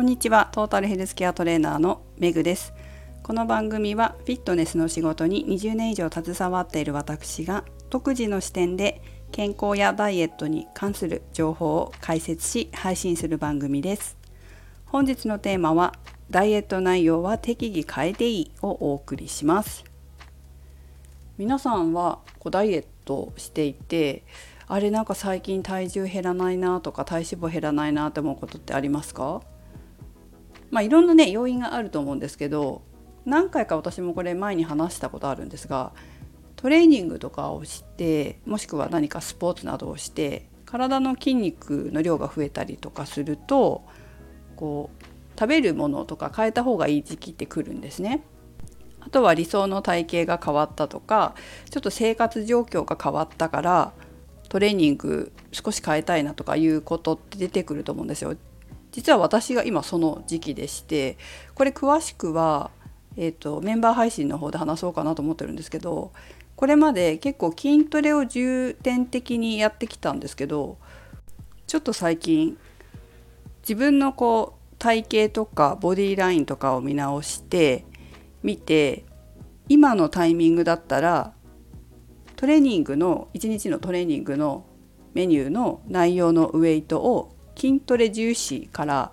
こんにちは。トータルヘルスケアトレーナーのメグです。この番組はフィットネスの仕事に20年以上携わっている私が独自の視点で健康やダイエットに関する情報を解説し配信する番組です。本日のテーマはダイエット内容は適宜変えていいをお送りします。皆さんはこうダイエットしていてあれなんか最近体重減らないなとか体脂肪減らないなって思うことってありますか？まあいろんなね要因があると思うんですけど何回か私もこれ前に話したことあるんですがトレーニングとかをしてもしくは何かスポーツなどをして体の筋肉の量が増えたりとかするとこう食べるものとか変えた方がいい時期ってくるんですね。あとは理想の体型が変わったとかちょっと生活状況が変わったからトレーニング少し変えたいなとかいうことって出てくると思うんですよ。実は私が今その時期でしてこれ詳しくは、えーと、メンバー配信の方で話そうかなと思ってるんですけどこれまで結構筋トレを重点的にやってきたんですけどちょっと最近自分のこう体型とかボディラインとかを見直してみて今のタイミングだったらトレーニングの1日のトレーニングのメニューの内容のウエイトを筋トレ重視から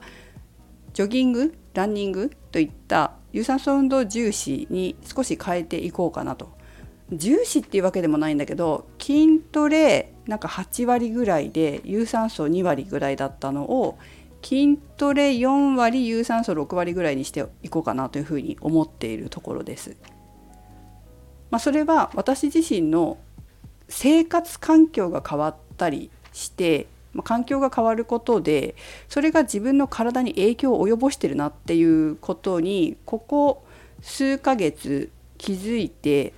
ジョギングランニングといった有酸素運動重視に少し変えていこうかなと重視っていうわけでもないんだけど筋トレなんか8割ぐらいで有酸素2割ぐらいだったのを筋トレ4割有酸素6割ぐらいにしていこうかなというふうに思っているところです。まあ、それは私自身の生活環境が変わったりして、まあ、環境が変わることでそれが自分の体に影響を及ぼしてるなっていうことにここ数ヶ月気づいて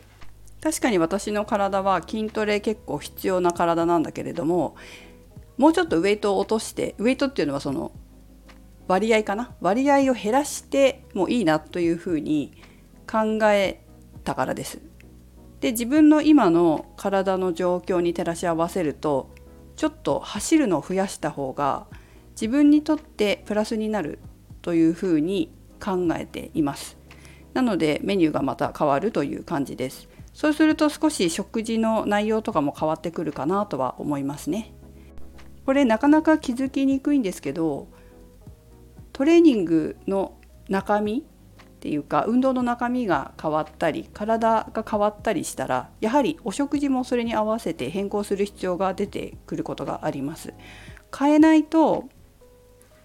確かに私の体は筋トレ結構必要な体なんだけれどももうちょっとウエイトを落としてウエイトっていうのはその割合かな？割合を減らしてもいいなというふうに考えたからです。で自分の今の体の状況に照らし合わせるとちょっと走るのを増やした方が自分にとってプラスになるというふうに考えています。なのでメニューがまた変わるという感じです。そうすると少し食事の内容とかも変わってくるかなとは思いますね。これなかなか気づきにくいんですけどトレーニングの中身っていうか運動の中身が変わったり体が変わったりしたらやはりお食事もそれに合わせて変更する必要が出てくることがあります。変えないと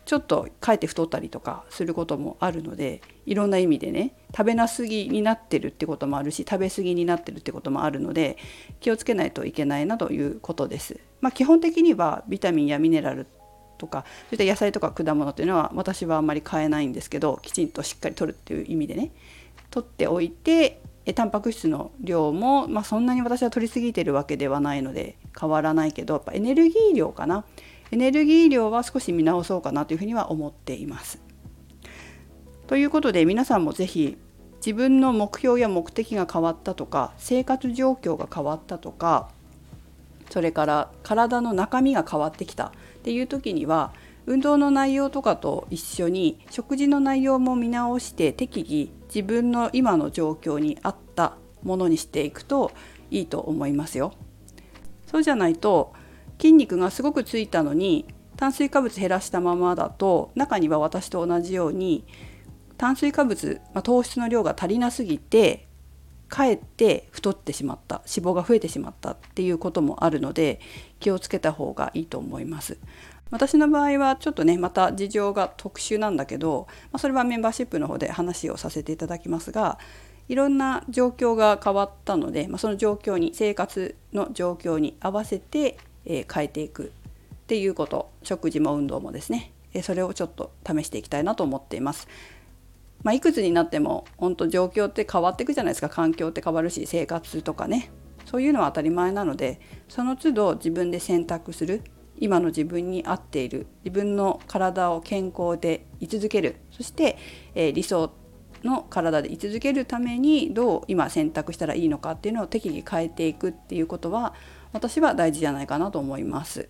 ちょっとかえって太ったりとかすることもあるのでいろんな意味でね食べなすぎになってるってこともあるし食べ過ぎになってるってこともあるので気をつけないといけないなということです。まあ、基本的にはビタミンやミネラルとかそういった野菜とか果物っていうのは私はあんまり買えないんですけどきちんとしっかりとるっていう意味でね。取っておいてタンパク質の量も、まあ、そんなに私は取りすぎてるわけではないので変わらないけどやっぱエネルギー量かな。エネルギー量は少し見直そうかなというふうには思っています。ということで皆さんも是非自分の目標や目的が変わったとか生活状況が変わったとかそれから体の中身が変わってきた。っていう時には運動の内容とかと一緒に食事の内容も見直して適宜自分の今の状況に合ったものにしていくといいと思いますよ。そうじゃないと筋肉がすごくついたのに炭水化物減らしたままだと中には私と同じように炭水化物、まあ、糖質の量が足りなすぎてかえって太ってしまった脂肪が増えてしまったっていうこともあるので気をつけた方がいいと思います。私の場合はちょっとねまた事情が特殊なんだけど、まあ、それはメンバーシップの方で話をさせていただきますがいろんな状況が変わったので、まあ、その状況に生活の状況に合わせて、え、変えていくっていうこと食事も運動もですね、え、それをちょっと試していきたいなと思っています。まあ、いくつになっても本当状況って変わっていくじゃないですか環境って変わるし生活とかねそういうのは当たり前なのでその都度自分で選択する今の自分に合っている自分の体を健康で居続けるそして、えー、理想の体で居続けるためにどう今選択したらいいのかっていうのを適宜変えていくっていうことは私は大事じゃないかなと思います。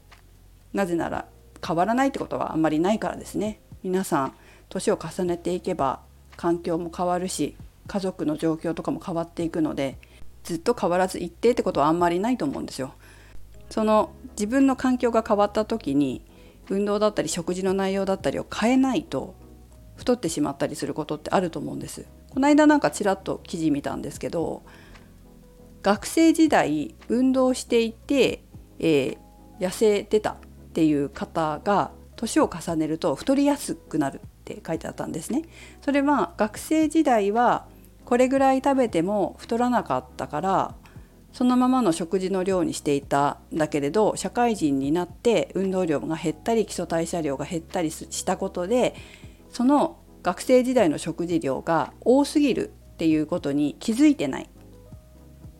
なぜなら変わらないってことはあんまりないからですね。皆さん年を重ねていけば環境も変わるし家族の状況とかも変わっていくのでずっと変わらず一定ってことはあんまりないと思うんですよ。その自分の環境が変わった時に運動だったり食事の内容だったりを変えないと太ってしまったりすることってあると思うんです。この間なんかちらっと記事見たんですけど学生時代運動していて、えー、痩せてたっていう方が年を重ねると太りやすくなるって書いてあったんですね。それは学生時代はこれぐらい食べても太らなかったからそのままの食事の量にしていたんだけれど社会人になって運動量が減ったり基礎代謝量が減ったりしたことでその学生時代の食事量が多すぎるっていうことに気づいてない。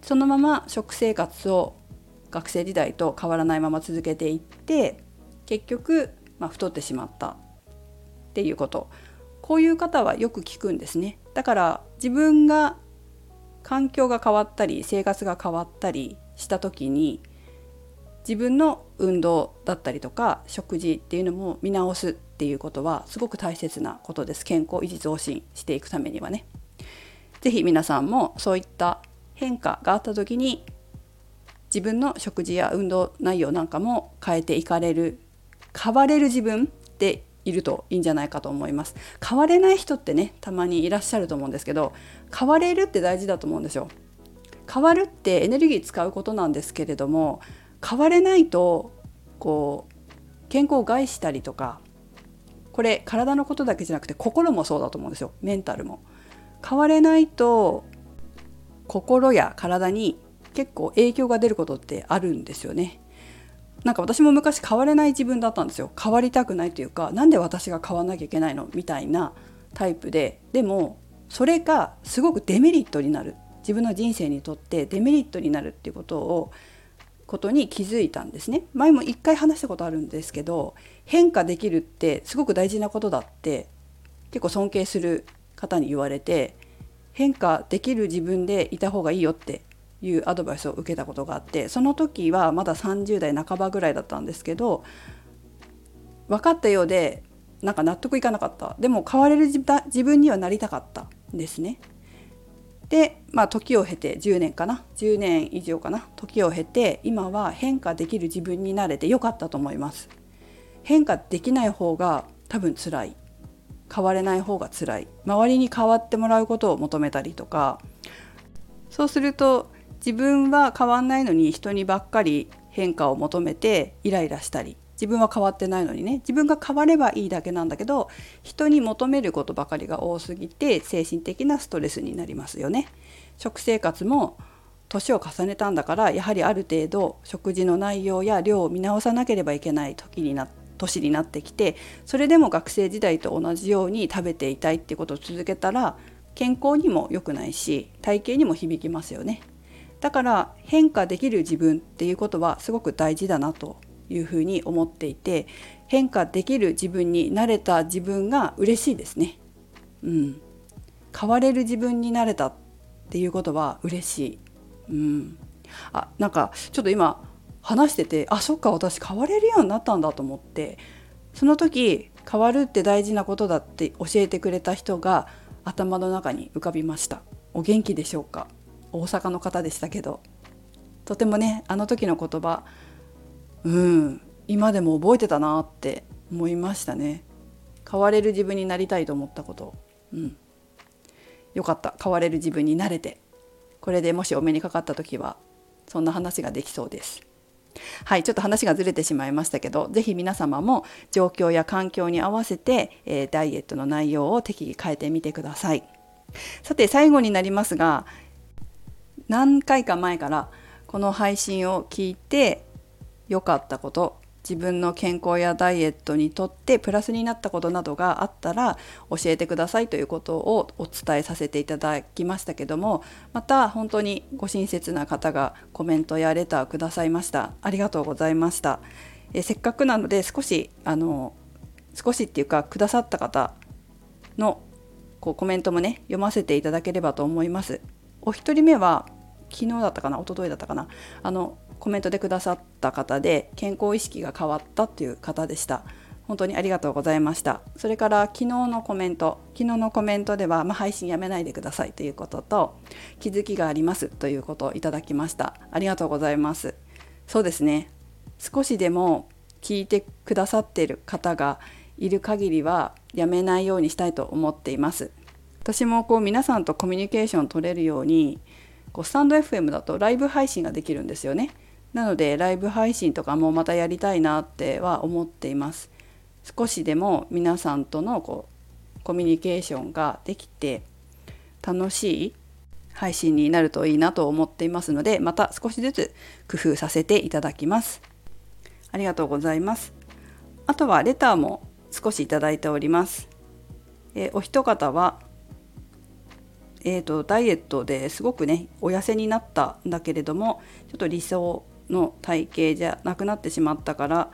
そのまま食生活を学生時代と変わらないまま続けていって結局、まあ、太ってしまったっていうこと。こういう方はよく聞くんですねだから自分が環境が変わったり生活が変わったりした時に自分の運動だったりとか食事っていうのも見直すっていうことはすごく大切なことです健康維持増進していくためにはね。是非皆さんもそういった変化があった時に自分の食事や運動内容なんかも変えていかれる変われる自分っているといいんじゃないかと思います。変われない人ってねたまにいらっしゃると思うんですけど変われるって大事だと思うんですよ。変わるってエネルギー使うことなんですけれども変われないとこう健康を害したりとかこれ体のことだけじゃなくて心もそうだと思うんですよ。メンタルも。変われないと心や体に結構影響が出ることってあるんですよね。なんか私も昔変われない自分だったんですよ。変わりたくないというか何で私が変わんなきゃいけないのみたいなタイプで。でもそれがすごくデメリットになる。自分の人生にとってデメリットになるっていうことをことに気づいたんですね。前も一回話したことあるんですけど変化できるってすごく大事なことだって結構尊敬する方に言われて変化できる自分でいた方がいいよっていうアドバイスを受けたことがあってその時はまだ30代半ばぐらいだったんですけど分かったようでなんか納得いかなかった。でも変われる自分にはなりたかったんですね。でまあ時を経て10年かな。10年以上かな。時を経て今は変化できる自分になれてよかったと思います。変化できない方が多分辛い。変われない方が辛い。周りに変わってもらうことを求めたりとか。そうすると自分は変わんないのに人にばっかり変化を求めてイライラしたり自分は変わってないのにね自分が変わればいいだけなんだけど人に求めることばかりが多すぎて精神的なストレスになりますよね。食生活も年を重ねたんだからやはりある程度食事の内容や量を見直さなければいけない時にな年になってきてそれでも学生時代と同じように食べていたいってことを続けたら健康にも良くないし体型にも響きますよね。だから変化できる自分っていうことはすごく大事だなというふうに思っていて変化できる自分になれた自分が嬉しいですね。うん、変われる自分になれたっていうことは嬉しい。うん、あなんかちょっと今話しててあそっか私変われるようになったんだと思ってその時変わるって大事なことだって教えてくれた人が頭の中に浮かびました。お元気でしょうか？大阪の方でしたけどとてもねあの時の言葉うん今でも覚えてたなって思いましたね。変われる自分になりたいと思ったこと。うん。よかった。変われる自分になれて。これでもしお目にかかった時はそんな話ができそうです。はいちょっと話がずれてしまいましたけど是非皆様も状況や環境に合わせて、えー、ダイエットの内容を適宜変えてみてください。さて最後になりますが何回か前からこの配信を聞いて良かったこと自分の健康やダイエットにとってプラスになったことなどがあったら教えてくださいということをお伝えさせていただきましたけどもまた本当にご親切な方がコメントやレターくださいました。ありがとうございました。えせっかくなので少しあの少しっていうかくださった方のこうコメントもね読ませていただければと思います。お一人目は昨日だったかな一昨日だったかなあのコメントでくださった方で健康意識が変わったっていう方でした。本当にありがとうございました。それから昨日のコメント昨日のコメントでは、まあ、配信やめないでくださいということと気づきがありますということをいただきました。ありがとうございます。そうですね。少しでも聞いてくださっている方がいる限りはやめないようにしたいと思っています。私もこう皆さんとコミュニケーション取れるようにこうスタンド FM だとライブ配信ができるんですよね。なのでライブ配信とかもまたやりたいなっては思っています。少しでも皆さんとのこうコミュニケーションができて楽しい配信になるといいなと思っていますのでまた少しずつ工夫させていただきます。ありがとうございます。あとはレターも少しいただいております。えお一方はえーと、ダイエットですごくねお痩せになったんだけれどもちょっと理想の体型じゃなくなってしまったから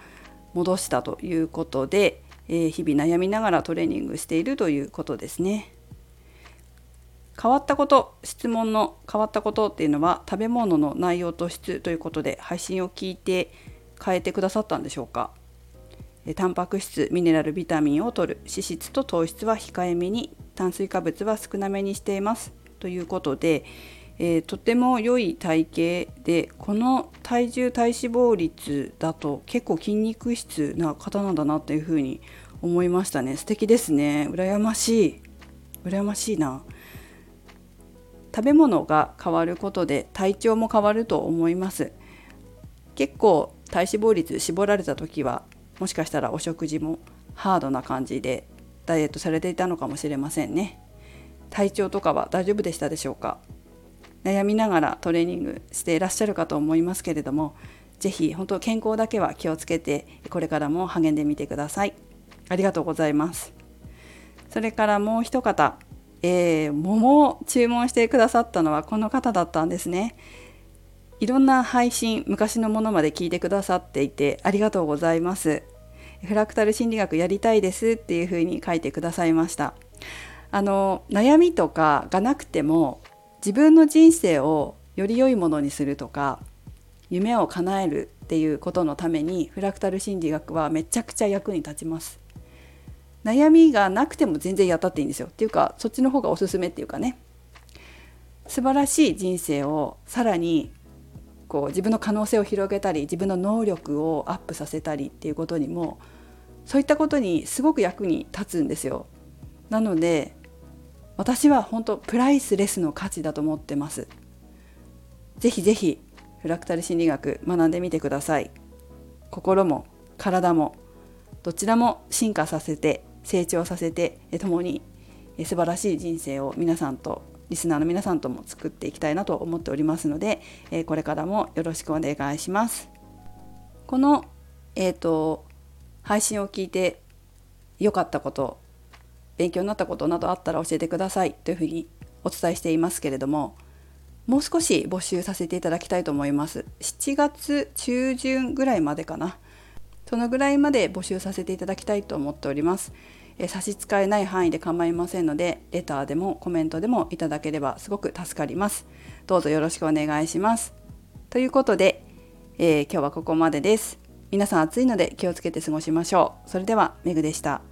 戻したということで、えー、日々悩みながらトレーニングしているということですね。変わったこと質問の変わったことっていうのは食べ物の内容と質ということで配信を聞いて変えてくださったんでしょうか？タンパク質ミネラルビタミンを摂る。脂質と糖質は控えめに炭水化物は少なめにしています。ということで、えー、とても良い体型でこの体重体脂肪率だと結構筋肉質な方なんだなというふうに思いましたね。素敵ですね。羨ましい。羨ましいな。食べ物が変わることで体調も変わると思います。結構体脂肪率絞られた時はもしかしたらお食事もハードな感じでダイエットされていたのかもしれませんね。体調とかは大丈夫でしたでしょうか？悩みながらトレーニングしていらっしゃるかと思いますけれども是非本当健康だけは気をつけてこれからも励んでみてください。ありがとうございます。それからもう一方、えー、桃を注文してくださったのはこの方だったんですね。いろんな配信昔のものまで聞いてくださっていてありがとうございます。フラクタル心理学やりたいですっていうふうに書いてくださいました。あの悩みとかがなくても自分の人生をより良いものにするとか夢を叶えるっていうことのためにフラクタル心理学はめちゃくちゃ役に立ちます。悩みがなくても全然やったっていいんですよ。っていうかそっちの方がおすすめっていうかね。素晴らしい人生をさらにこう自分の可能性を広げたり自分の能力をアップさせたりっていうことにもそういったことにすごく役に立つんですよ。なので私は本当プライスレスの価値だと思ってます。ぜひぜひフラクタル心理学学んでみてください。心も体もどちらも進化させて成長させて共に素晴らしい人生を皆さんとリスナーの皆さんとも作っていきたいなと思っておりますので、えこれからもよろしくお願いします。この、えーと、配信を聞いて良かったこと勉強になったことなどあったら教えてくださいというふうにお伝えしていますけれどももう少し募集させていただきたいと思います。7月中旬ぐらいまでかな。そのぐらいまで募集させていただきたいと思っております。え差し支えない範囲で構いませんのでレターでもコメントでもいただければすごく助かります。どうぞよろしくお願いします。ということで、えー、今日はここまでです。皆さん暑いので気をつけて過ごしましょう。それではめぐでした。